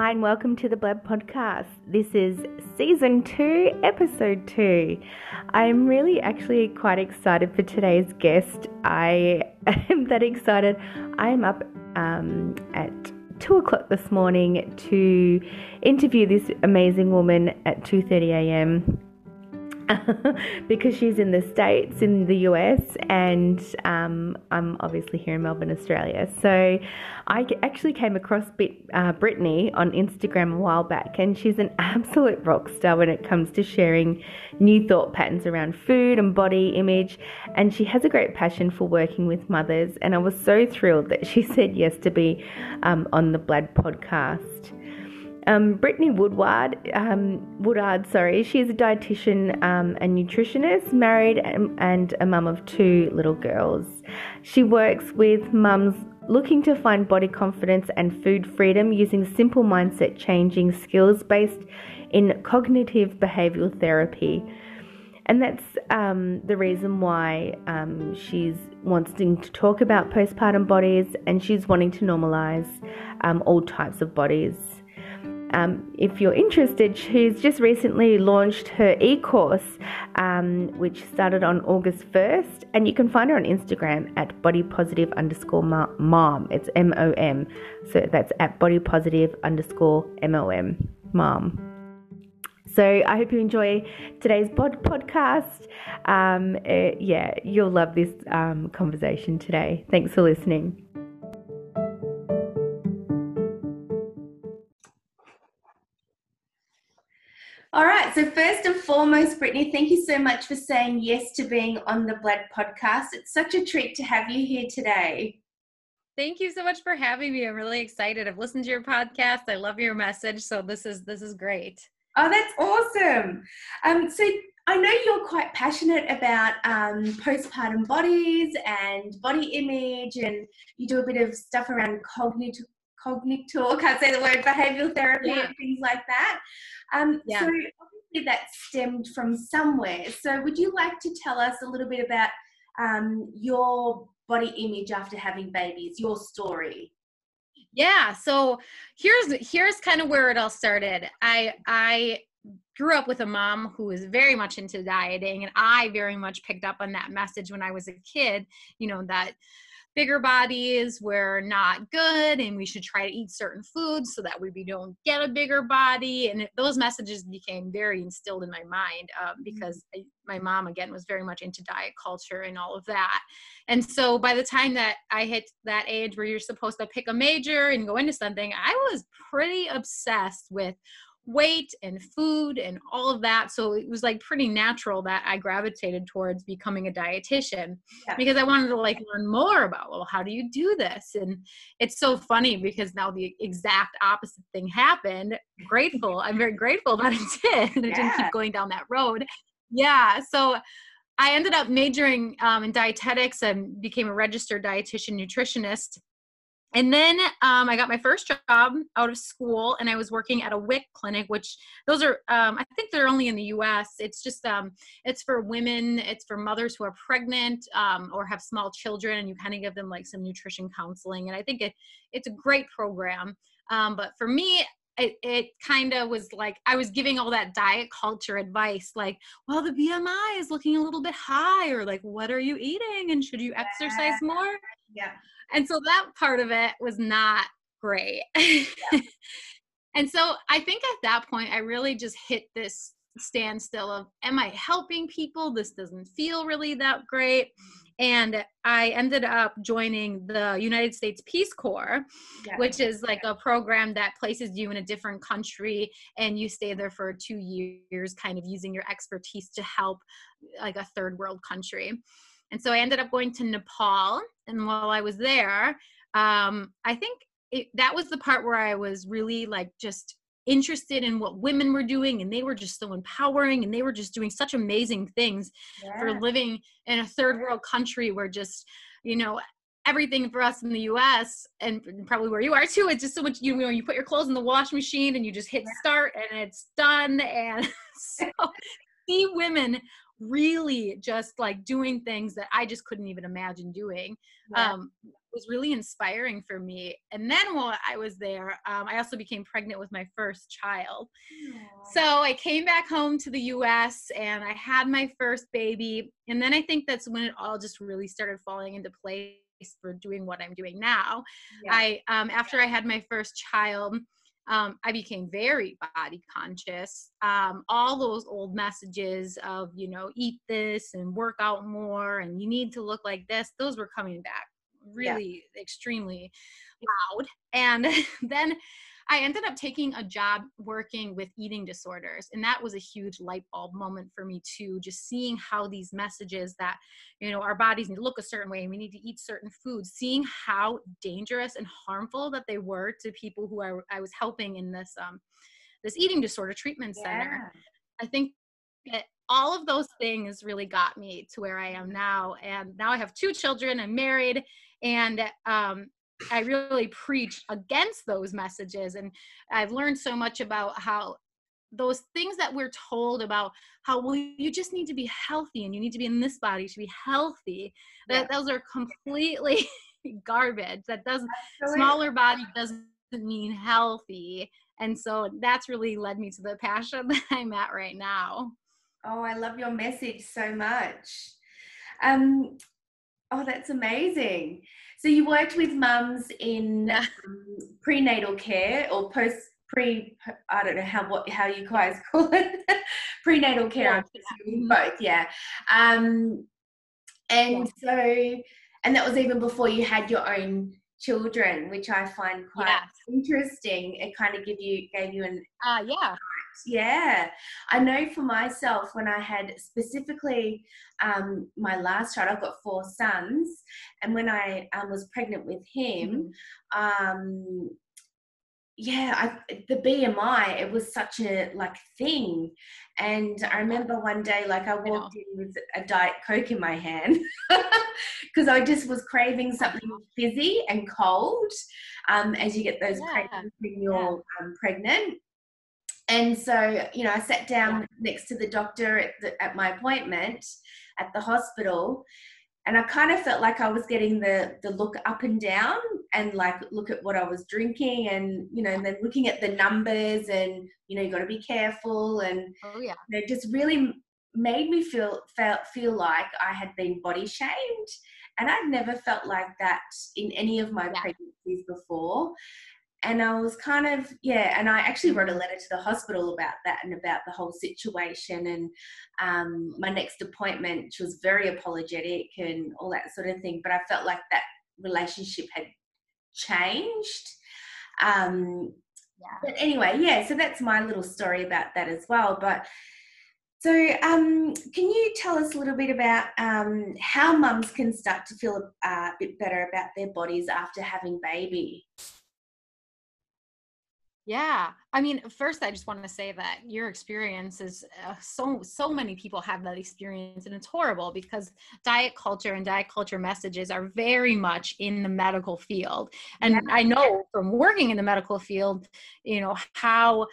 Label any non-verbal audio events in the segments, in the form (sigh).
Hi, and welcome to the Blab Podcast. This is season two, episode two. I'm really actually quite excited for today's guest. I am (laughs) that excited. I am up um, at two o'clock this morning to interview this amazing woman at 2:30 a.m. (laughs) because she's in the States, in the US, and um, I'm obviously here in Melbourne, Australia. So I actually came across uh, Brittany on Instagram a while back, and she's an (laughs) absolute rock star when it comes to sharing new thought patterns around food and body image. And she has a great passion for working with mothers. And I was so thrilled that she (laughs) said yes to be um, on the Blab podcast. Um, Brittany Woodward, um, Woodard, sorry, is a dietitian um, and nutritionist, married and, and a mum of two little girls. She works with mums looking to find body confidence and food freedom using simple mindset changing skills based in cognitive behavioral therapy. And that's um, the reason why um, she's wanting to talk about postpartum bodies and she's wanting to normalize um, all types of bodies. Um, if you're interested, she's just recently launched her e course, um, which started on August 1st, and you can find her on Instagram at bodypositive underscore mom. It's M O M. So that's at bodypositive underscore M O M, mom. So I hope you enjoy today's pod- podcast. Um, uh, yeah, you'll love this um, conversation today. Thanks for listening. All right. So, first and foremost, Brittany, thank you so much for saying yes to being on the Blab podcast. It's such a treat to have you here today. Thank you so much for having me. I'm really excited. I've listened to your podcast. I love your message. So this is this is great. Oh, that's awesome. Um, so I know you're quite passionate about um, postpartum bodies and body image, and you do a bit of stuff around cognitive cognitive, can't say the word, behavioral therapy yeah. and things like that. Um, yeah. So obviously that stemmed from somewhere. So would you like to tell us a little bit about um, your body image after having babies, your story? Yeah. So here's here's kind of where it all started. I I grew up with a mom who was very much into dieting and I very much picked up on that message when I was a kid, you know, that bigger bodies were not good and we should try to eat certain foods so that we don't get a bigger body and those messages became very instilled in my mind um, mm-hmm. because I, my mom again was very much into diet culture and all of that and so by the time that i hit that age where you're supposed to pick a major and go into something i was pretty obsessed with weight and food and all of that. So it was like pretty natural that I gravitated towards becoming a dietitian yeah. because I wanted to like learn more about, well, how do you do this? And it's so funny because now the exact opposite thing happened. Grateful. I'm very grateful that it did it yeah. didn't keep going down that road. Yeah. So I ended up majoring um, in dietetics and became a registered dietitian nutritionist and then um, I got my first job out of school, and I was working at a WIC clinic, which those are um, I think they're only in the U.S. It's just um, it's for women, it's for mothers who are pregnant um, or have small children, and you kind of give them like some nutrition counseling. And I think it it's a great program. Um, but for me, it, it kind of was like I was giving all that diet culture advice, like, well, the BMI is looking a little bit high, or like, what are you eating, and should you exercise more? Yeah and so that part of it was not great yeah. (laughs) and so i think at that point i really just hit this standstill of am i helping people this doesn't feel really that great and i ended up joining the united states peace corps yeah. which is like a program that places you in a different country and you stay there for two years kind of using your expertise to help like a third world country and so I ended up going to Nepal. And while I was there, um, I think it, that was the part where I was really like just interested in what women were doing and they were just so empowering and they were just doing such amazing things yeah. for living in a third world country where just you know everything for us in the US and probably where you are too it's just so much you know you put your clothes in the wash machine and you just hit start and it's done and (laughs) so see women really just like doing things that I just couldn't even imagine doing. Yeah. Um, was really inspiring for me. And then while I was there, um, I also became pregnant with my first child. Aww. So I came back home to the US and I had my first baby. And then I think that's when it all just really started falling into place for doing what I'm doing now. Yeah. I um, after I had my first child, um, I became very body conscious. Um, all those old messages of, you know, eat this and work out more and you need to look like this, those were coming back really yeah. extremely loud. And (laughs) then I ended up taking a job working with eating disorders. And that was a huge light bulb moment for me too, just seeing how these messages that, you know, our bodies need to look a certain way and we need to eat certain foods, seeing how dangerous and harmful that they were to people who I, I was helping in this um this eating disorder treatment yeah. center. I think that all of those things really got me to where I am now. And now I have two children, I'm married, and um, I really preach against those messages. And I've learned so much about how those things that we're told about how well you just need to be healthy and you need to be in this body to be healthy that yeah. those are completely (laughs) garbage that does smaller body doesn't mean healthy and so that's really led me to the passion (laughs) that i'm at right now oh i love your message so much um oh that's amazing so you worked with mums in um, prenatal care or post pre I don't know how what how you guys (laughs) call it. Prenatal care yeah. both yeah. Um and yeah. so and that was even before you had your own children which I find quite interesting. It kind of give you gave you an uh yeah yeah i know for myself when i had specifically um, my last child i've got four sons and when i um, was pregnant with him mm-hmm. um, yeah I, the bmi it was such a like thing and i remember one day like i walked in with a diet coke in my hand (laughs) because i just was craving something (laughs) fizzy and cold um, as you get those yeah. cravings when you're yeah. um, pregnant and so you know i sat down next to the doctor at, the, at my appointment at the hospital and i kind of felt like i was getting the the look up and down and like look at what i was drinking and you know and then looking at the numbers and you know you got to be careful. And oh yeah. you know, just really made me feel felt feel like i had been body shamed. And i'd never felt like that in any of my yeah. pregnancies before and I was kind of yeah, and I actually wrote a letter to the hospital about that and about the whole situation. And um, my next appointment, she was very apologetic and all that sort of thing. But I felt like that relationship had changed. Um, yeah. But anyway, yeah. So that's my little story about that as well. But so, um, can you tell us a little bit about um, how mums can start to feel a, a bit better about their bodies after having baby? Yeah. I mean, first, I just want to say that your experience is uh, so, so many people have that experience, and it's horrible because diet culture and diet culture messages are very much in the medical field. And yeah. I know from working in the medical field, you know, how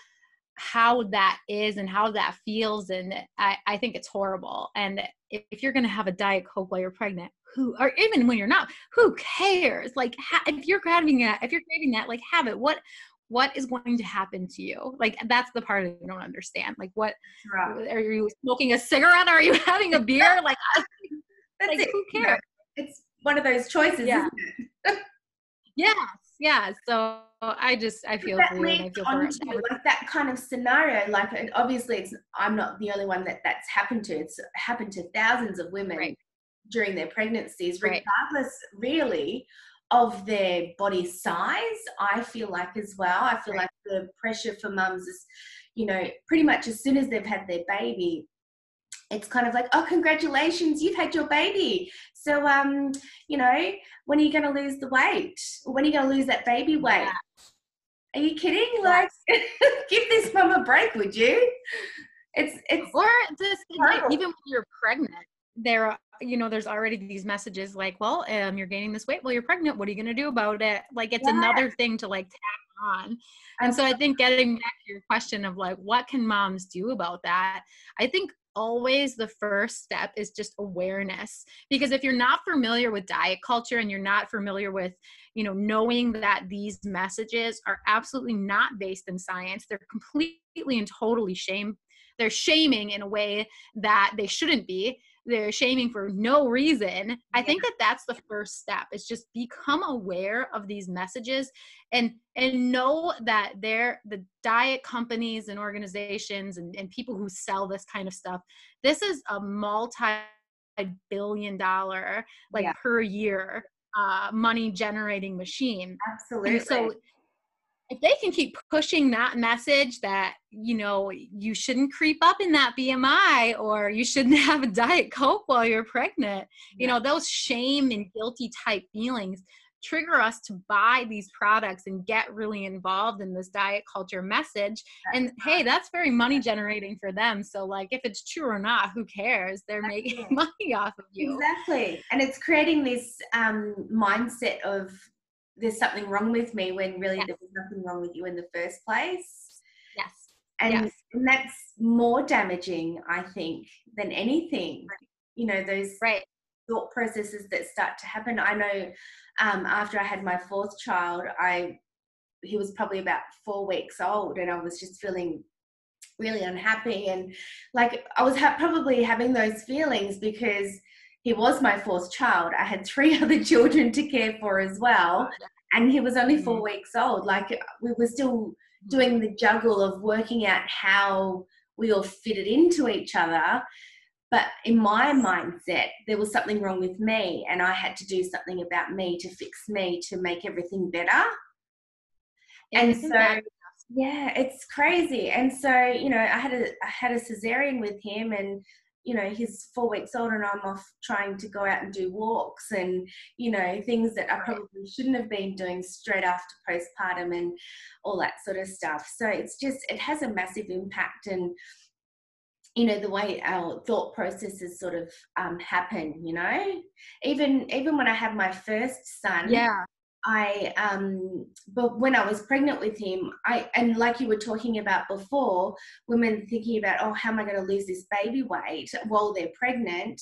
how that is and how that feels and I, I think it's horrible and if, if you're going to have a diet coke while you're pregnant who or even when you're not who cares like ha, if you're craving that if you're craving that like have it what what is going to happen to you? Like that's the part i don't understand. Like what right. are you smoking a cigarette? Are you (laughs) having a beer? (laughs) Like, that's like, it. who cares? it's one of those choices yeah. (laughs) yes yeah so i just i feel that leads I feel onto, like that kind of scenario? Like obviously it's i'm not the only one that that's happened to. It's happened to thousands of women right. during their pregnancies regardless right. really of their body size, I feel like as well. I feel like the pressure for mums is, you know, pretty much as soon as they've had their baby, it's kind of like, oh, congratulations, you've had your baby. So, um, you know, when are you going to lose the weight? When are you going to lose that baby weight? Yeah. Are you kidding? Like, (laughs) give this mum a break, would you? It's it's or just like, even when you're pregnant, there are you know there's already these messages like well um you're gaining this weight. Well you're pregnant. What are you going to do about it? Like it's yeah. another thing to like tap on. And so i think getting back to your question of like what can moms do about that i think always the first step is just awareness. Because if you're not familiar with diet culture and you're not familiar with you know knowing that these messages are absolutely not based in science they're completely and totally shame they're shaming in a way that they shouldn't be they're shaming for no reason i think that that's the first step is just become aware of these messages and and know that they're the diet companies and organizations and, and people who sell this kind of stuff this is a multi billion dollar like yeah. per year uh, money generating machine. Absolutely and so if they can keep pushing that message that you know you shouldn't creep up in that bmi or you shouldn't (laughs) have a diet coke while you're pregnant yeah. you know those shame and guilty type feelings trigger us to buy these products and get really involved in this diet culture message. And hey that's very money generating for them. So like if it's true or not who cares? They're making (laughs) money off of you. Exactly. And it's creating this um, mindset of there's something wrong with me when really yes. there was nothing wrong with you in the first place. Yes. And, yes. and that's more damaging, I think, than anything. Right. You know, those right. thought processes that start to happen. I know um, after I had my fourth child, I he was probably about four weeks old, and I was just feeling really unhappy and like I was ha- probably having those feelings because he was my fourth child. I had three (laughs) other children to care for as well. And he was only 4 mm-hmm. weeks old. Like we were still doing the juggle of working out how we all fitted into each other. But in my mindset, there was something wrong with me, and I had to do something about me to fix me to make everything better. And so, yeah, it's crazy. And so, you know, I had a I had a cesarean with him, and you know he's four weeks old and i'm off trying to go out and do walks and you know things that i probably shouldn't have been doing straight after postpartum and all that sort of stuff. So it's just it has a massive impact and you know the way our thought processes sort of um, happen you know? Even even when i had my first son yeah I um but when I was pregnant with him, I and like you were talking about before, women thinking about oh how am I going to lose this baby weight while they're pregnant,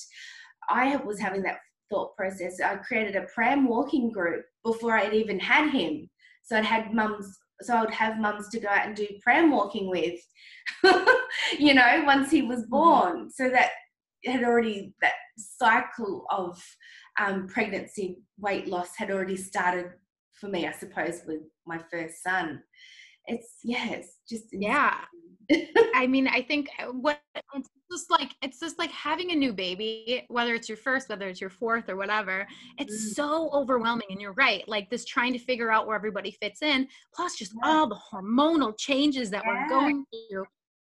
I was having that thought process. I created a pram walking group before I'd even had him. So I'd had mums so I'd have mums to go out and do pram walking with, (laughs) you know, once he was mm-hmm. born. So that had already that cycle of um, pregnancy weight loss had already started for me, I suppose, with my first son. It's yeah, it's just yeah. (laughs) I mean, I think uh, what it's just like it's just like having a new baby, whether it's your first, whether it's your fourth, or whatever. It's mm. so overwhelming, and you're right. Like this, trying to figure out where everybody fits in, plus just yeah. all the hormonal changes that yeah. we're going through,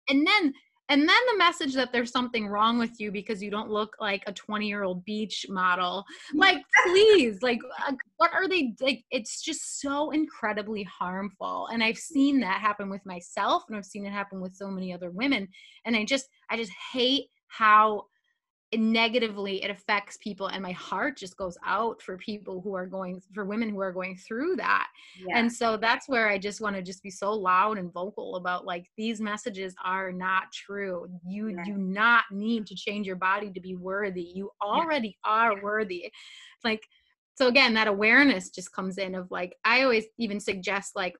and then and then the message that there's something wrong with you because you don't look like a 20 year old beach model. Like please like uh, what are they like it's just so incredibly harmful. And i've seen that happen with myself and i've seen it happen with so many other women. And i just i just hate how negatively it affects people and my heart just goes out for people who are going for women who are going through that yeah. and so that's where i just want to just be so loud and vocal about like these messages are not true you yeah. do not need to change your body to be worthy you already yeah. are worthy like so again that awareness just comes in of like i always even suggest like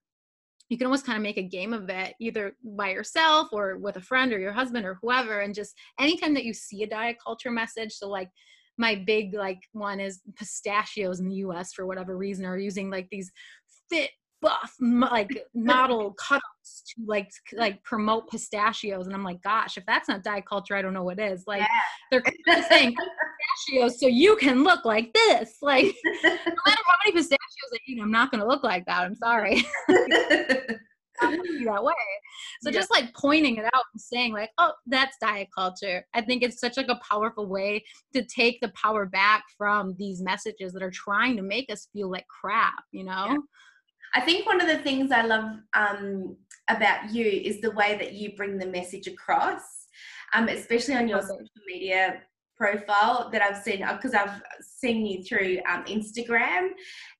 you can almost kind of make a game of it either by yourself or with a friend or your husband or whoever and just anytime that you see a diet culture message so like my big like one is pistachios in the US for whatever reason are using like these fit buff like model cutups to like like promote pistachios. And i'm like gosh if that's not diet culture i don't know what is. Like yeah. they're saying pistachios so you can look like this. Like (laughs) no matter how many pistachios i eat i'm not going to look like that. I'm sorry. (laughs) That way. So yeah. just like pointing it out and saying like oh that's diet culture. I think it's such like a powerful way to take the power back from these messages that are trying to make us feel like crap you know? Yeah. I think one of the things I love um, about you is the way that you bring the message across, um, especially on your social media profile that I've seen because uh, I've seen you through um, Instagram,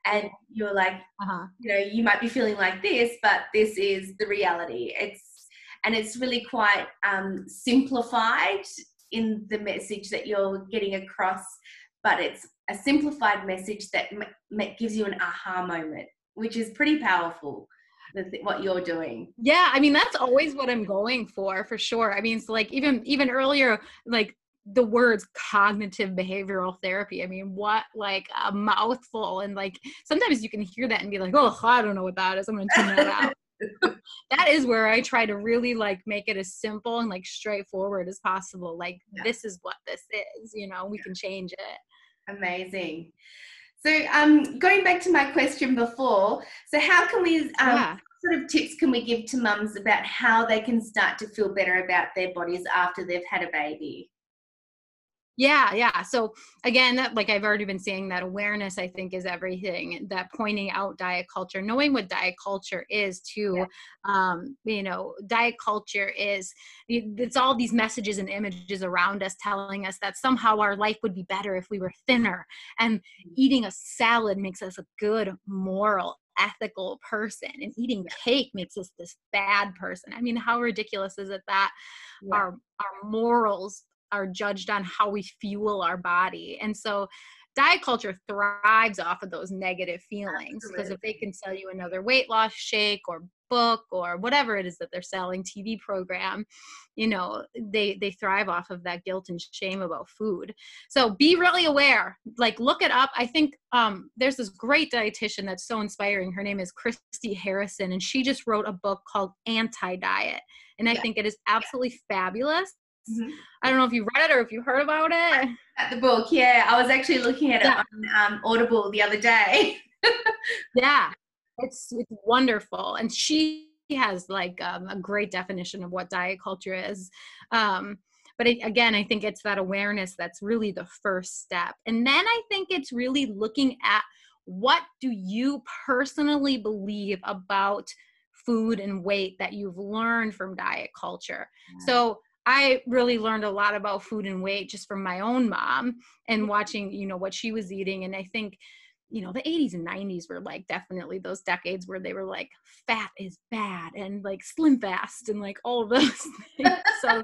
and you're like, uh-huh. you know, you might be feeling like this, but this is the reality. It's and it's really quite um, simplified in the message that you're getting across, but it's a simplified message that m- gives you an aha moment, which is pretty powerful. Th- what you're doing. Yeah, I mean that's always what I'm going for, for sure. I mean, it's like even even earlier, like the words cognitive behavioral therapy. I mean, what like a mouthful, and like sometimes you can hear that and be like, oh, I don't know what that is. I'm gonna tune that out. (laughs) that is where I try to really like make it as simple and like straightforward as possible. Like yeah. this is what this is, you know, we yeah. can change it. Amazing. So um going back to my question before, so how can we um yeah. sort of tips can we give to mums about how they can start to feel better about their bodies after they've had a baby? Yeah, yeah. So again, that, like I've already been saying, that awareness I think is everything. That pointing out diet culture, knowing what diet culture is, too. Yeah. Um, you know, diet culture is it's all these messages and images around us telling us that somehow our life would be better if we were thinner, and mm-hmm. eating a salad makes us a good moral ethical person and eating cake makes us this bad person i mean how ridiculous is it that yeah. our our morals are judged on how we fuel our body. And so diet culture thrives off of those negative feelings because if they can sell you another weight loss shake or book or whatever it is that they're selling tv program you know they they thrive off of that guilt and shame about food so be really aware like look it up i think um, there's this great dietitian that's so inspiring her name is christy harrison and she just wrote a book called anti-diet and i yeah. think it is absolutely yeah. fabulous Mm-hmm. I don't know if you read it or if you heard about it. At the book, yeah. I was actually looking at yeah. it on um, Audible the other day. (laughs) yeah, it's it's wonderful, and she has like um, a great definition of what diet culture is. Um, but it, again, I think it's that awareness that's really the first step, and then I think it's really looking at what do you personally believe about food and weight that you've learned from diet culture. Yeah. So I really learned a lot about food and weight just from my own mom and watching, you know, what she was eating. And I think, you know, the 80s and 90s were like definitely those decades where they were like, fat is bad and like slim fast and like all (laughs) those things. so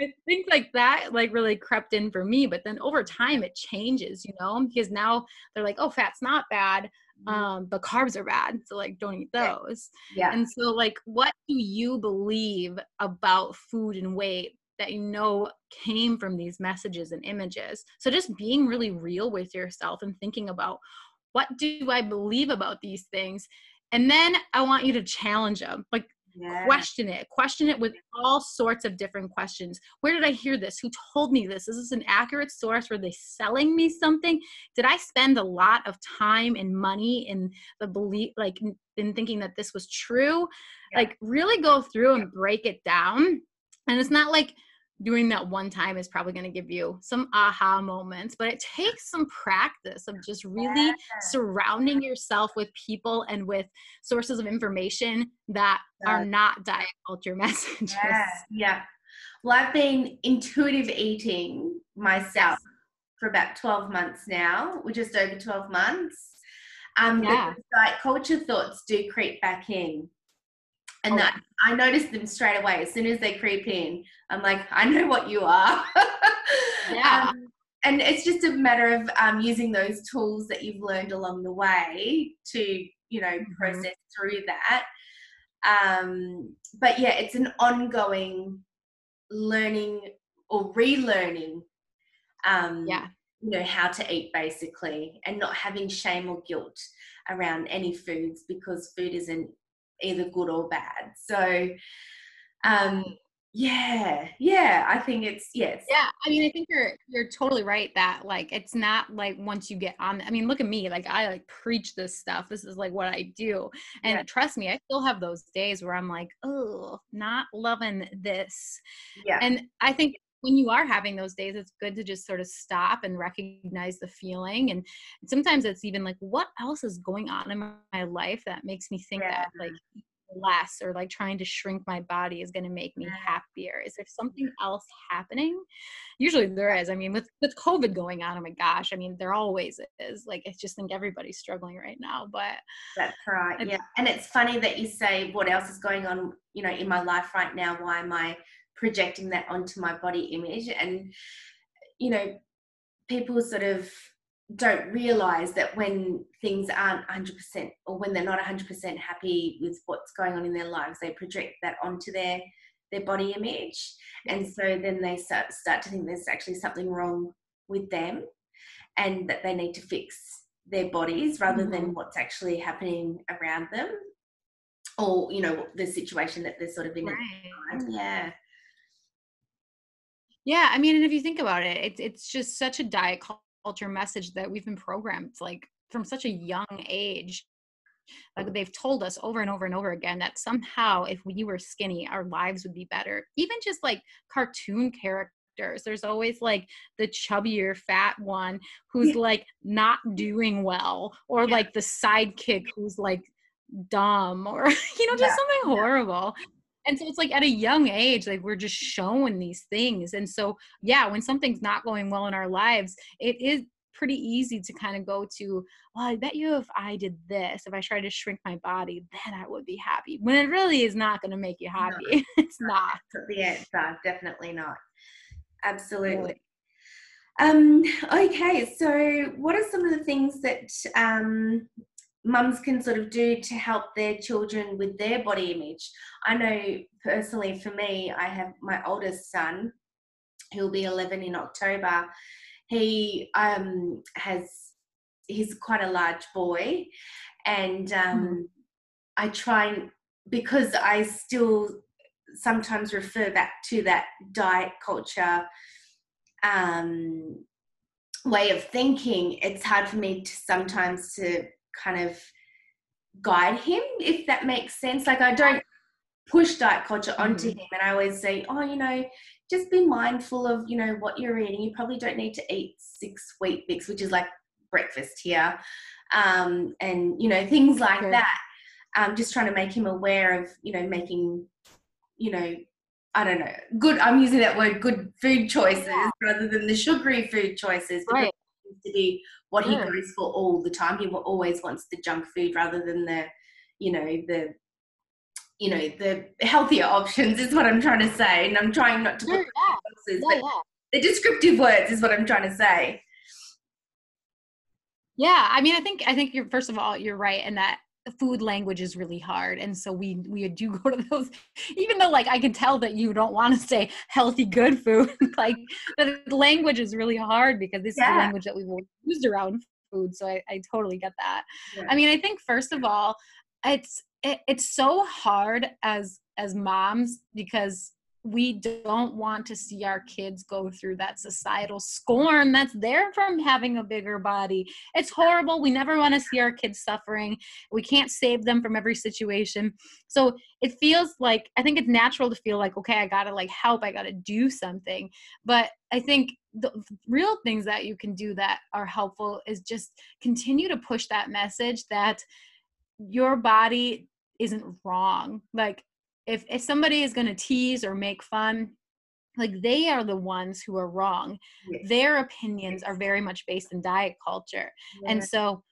I think like that like really crept in for me. But then over time it changes, you know, because now they're like, oh, fat's not bad. Mm-hmm. um but carbs are bad so like don't eat those. Yeah. And so like what do you believe about food and weight that you know came from these messages and images? So just being really real with yourself and thinking about what do i believe about these things? And then i want you to challenge them like yeah. question it question it with all sorts of different questions. Where did i hear this? Who told me this? Is this an accurate source? Were they selling me something? Did i spend a lot of time and money in the belief like in thinking that this was true? Yeah. like really go through and break it down. And it's not like doing that one time is probably going to give you some aha moments, but it takes some practice of just really yeah. surrounding yourself with people and with sources of information that yeah. are not diet culture (laughs) messages. Yeah. yeah. Well, I've been intuitive eating myself for about 12 months now, or just over 12 months. Um, yeah. diet culture thoughts do creep back in and oh. that I notice them straight away as soon as they creep in. I'm like, (laughs) I know what you are. yeah. Um, and it's just a matter of um, using those tools that you've learned along the way to, you know, mm-hmm. process through that. Um, but yeah, it's an ongoing learning or relearning. Um, yeah. You know how to eat basically, and not having shame or guilt around any foods because food isn't either good or bad. So, um, yeah, yeah, I think it's yes. Yeah, I mean, I think you're you're totally right that like it's not like once you get on. I mean, look at me, like I like preach this stuff. This is like what I do, and yeah. trust me, I still have those days where I'm like, oh, not loving this. Yeah, and I think when you are having those days it's good to just sort of stop and recognize the feeling and sometimes it's even like what else is going on in my life that makes me think yeah. that like less or like trying to shrink my body is going to make me happier? Is there something else happening? Usually there is. I mean with with covid going on oh my gosh i mean there always is. Like i just think everybody's struggling right now but that's right yeah. And it's funny that you say what else is going on you know in my life right now why am i projecting that onto my body image. And you know people sort of don't realize that when things aren't 100% or when they're not 100% happy with what's going on in their lives they project that onto their their body image. And so then they start start to think there's actually something wrong with them and that they need to fix their bodies rather mm-hmm. than what's actually happening around them or you know the situation that they're sort of in right. yeah yeah i mean and if you think about it it's, it's just such a diet culture message that we've been programmed like from such a young age like they've told us over and over and over again that somehow if we were skinny our lives would be better even just like cartoon characters there's always like the chubbier fat one who's like not doing well or yeah. like the sidekick who's like dumb or (laughs) you know just yeah. something horrible and so it's like at a young age like we're just shown these things. And so yeah when something's not going well in our lives it is pretty easy to kind of go to well i bet you if i did this if i tried to shrink my body then i would be happy when it really is not going to make you happy. (laughs) No, it's not the answer definitely not. Absolutely. Um okay so what are some of the things that um mums can sort of do to help their children with their body image. I know personally for me, I have my oldest son, who'll be 11 in October. He um, has, he's quite a large boy, and um, mm. I try because I still sometimes refer back to that diet culture um, way of thinking. It's hard for me to sometimes to kind of guide him, if that makes sense. Like I don't push diet culture onto mm. him and I always say, oh, you know, just be mindful of, you know, what you're eating. You probably don't need to eat six Weet-Bix, which is like breakfast here. Um, and, you know, things like that. Um, just trying to make him aware of, you know, making, you know, I don't know, good, I'm using that word, good food choices yeah. rather than the sugary food choices. Right to be what he goes for all the time. He always wants the junk food rather than the, you know, the you know the healthier options is what I'm trying to say, and I'm trying not to mm, put yeah. boxes, yeah, but the descriptive words is what I'm trying to say. Yeah, I mean, I think I think you're first of all you're right, in that food language is really hard and so we we do go to those (laughs) even though like i can tell that you don't want to say healthy good food (laughs) like the language is really hard because this yeah. is the language that we've used around food so i, I totally get that yeah. i mean i think first of all it's it, it's so hard as as moms because we don't want to see our kids go through that societal scorn that's there from having a bigger body. It's horrible. We never want to see our kids suffering. We can't save them from every situation. So it feels like I think it's natural to feel like okay, I got to like help, I got to do something. But I think the real things that you can do that are helpful is just continue to push that message that your body isn't wrong. Like if if somebody is going to tease or make fun like they are the ones who are wrong. Yes. their opinions are very much based in diet culture. And so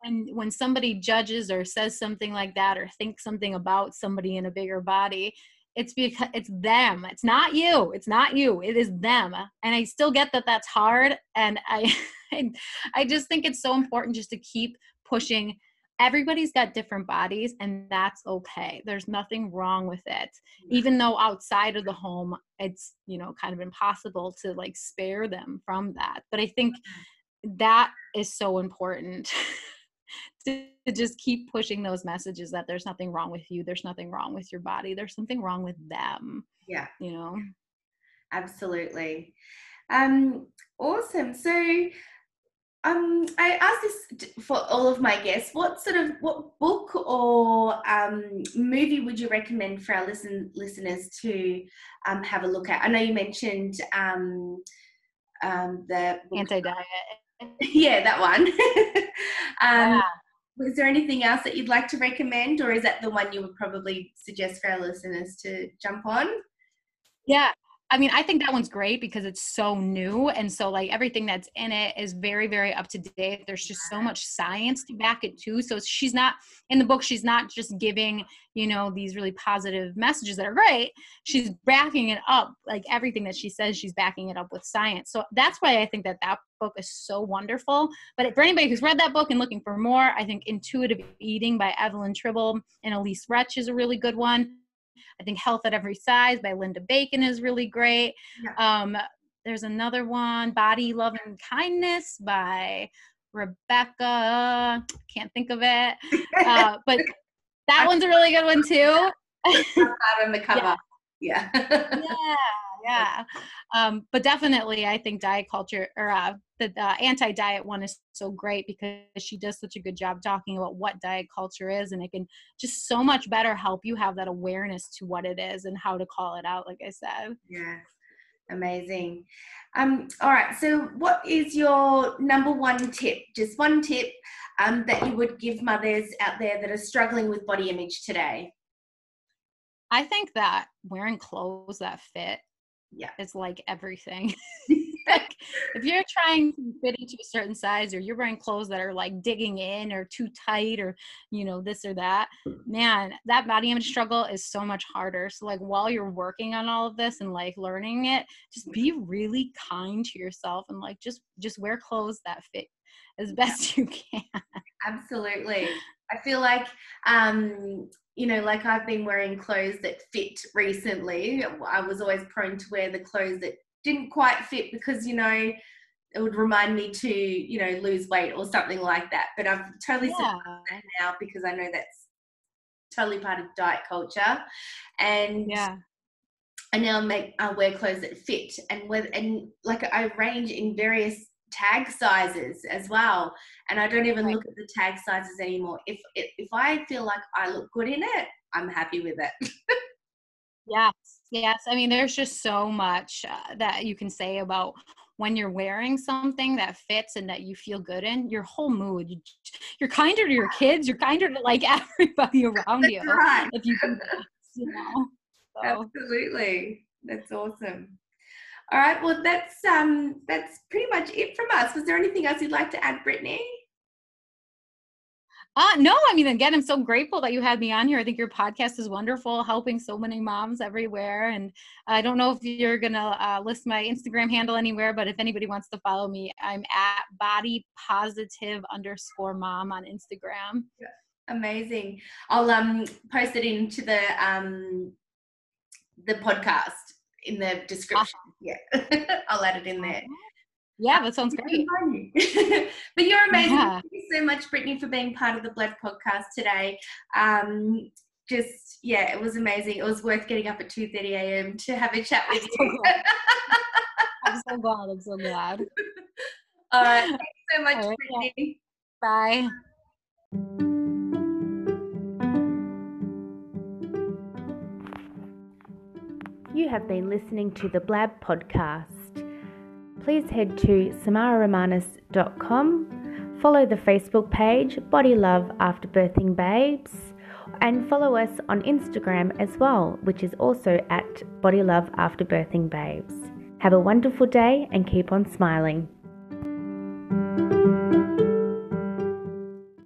when when somebody judges or says something like that or thinks something about somebody in a bigger body it's because it's them. It's not you. It's not you. It is them. And i still get that that's hard. And i (laughs) i just think it's so important just to keep pushing everybody's got different bodies and that's okay. There's nothing wrong with it. Even though outside of the home it's you know kind of impossible to like spare them from that. But i think that is so important (laughs) to, to just keep pushing those messages that there's nothing wrong with you there's nothing wrong with your body there's something wrong with them yeah. you know? Absolutely. Um awesome. So um, I asked this for all of my guests. What sort of what book or um, movie would you recommend for our listen listeners to um, have a look at? I know you mentioned um, um, the anti diet. (laughs) yeah, that one. (laughs) um, yeah. Was there anything else that you'd like to recommend, or is that the one you would probably suggest for our listeners to jump on? Yeah, I mean, I think that one's great because it's so new. And so, like, everything that's in it is very, very up to date. There's just so much science to back it, too. So, she's not in the book, she's not just giving, you know, these really positive messages that are great. She's backing it up. Like, everything that she says, she's backing it up with science. So, that's why I think that that book is so wonderful. But for anybody who's read that book and looking for more, I think Intuitive Eating by Evelyn Tribole and Elyse Resch is a really good one. I think Health at Every Size by Linda Bacon is really great. Yeah. Um, there's another one, Body, Love, and Kindness by Rebecca. Can't think of it. Uh, (laughs) but that one's a really good one too. on the cover. (laughs) Yeah. Yeah. yeah yeah. Um, but definitely i think diet culture or uh, the, the anti-diet one is so great because she does such a good job talking about what diet culture is and it can just so much better help you have that awareness to what it is and how to call it out like i said. Yeah amazing. Um all right. So what is your number one tip just one tip um, that you would give mothers out there that are struggling with body image today? I think that wearing clothes that fit yeah. it's like everything. (laughs) (laughs) Like if you're trying to fit into a certain size or you're wearing clothes that are like digging in or too tight or you know this or that man that body image struggle is so much harder. So like while you're working on all of this and like learning it just be really kind to yourself and like just just wear clothes that fit as best (laughs) you can. Absolutely. I feel like um you know, like I've been wearing clothes that fit recently. I was always prone to wear the clothes that didn't quite fit because, you know, it would remind me to, you know, lose weight or something like that. But I've totally yeah. that now because I know that's totally part of diet culture. And yeah. I now make I wear clothes that fit and with and like I range in various tag sizes as well. And i don't even right. look at the tag sizes anymore. If if i feel like i look good in it i'm happy with it. (laughs) Yes yes. I mean there's just so much uh, that you can say about when you're wearing something that fits and that you feel good in your whole mood. You, are kinder to your kids you're kinder to like (laughs) everybody around you right. if you can (laughs) you know? So. absolutely. That's awesome all right. Well, that's um that's pretty much it from us. Was there anything else you'd like to add, Brittany? Uh, no, I mean, again, I'm so grateful that you had me on here. I think your podcast is wonderful, helping so many moms everywhere. And I don't know if you're going to uh, list my Instagram handle anywhere, but if anybody wants to follow me, I'm at body positive underscore mom on Instagram. Amazing. I'll um post it into the um the podcast in the description. Awesome. Yeah, (laughs) I'll add it in there. Yeah, that sounds great. (laughs) but you're amazing. Yeah. Thank you so much, Brittany, for being part of the Blab podcast today. Um, just yeah, it was amazing. It was worth getting up at two thirty a.m. to have a chat with you. (laughs) I'm so glad. I'm so glad. All right. Thanks so much, right, Brittany. Yeah. Bye. You have been listening to the Blab podcast. Please head to samararamanis.com, follow the Facebook page Body Love After Birthing Babes, and follow us on Instagram as well, which is also at Body Love After Birthing Babes. Have a wonderful day and keep on smiling.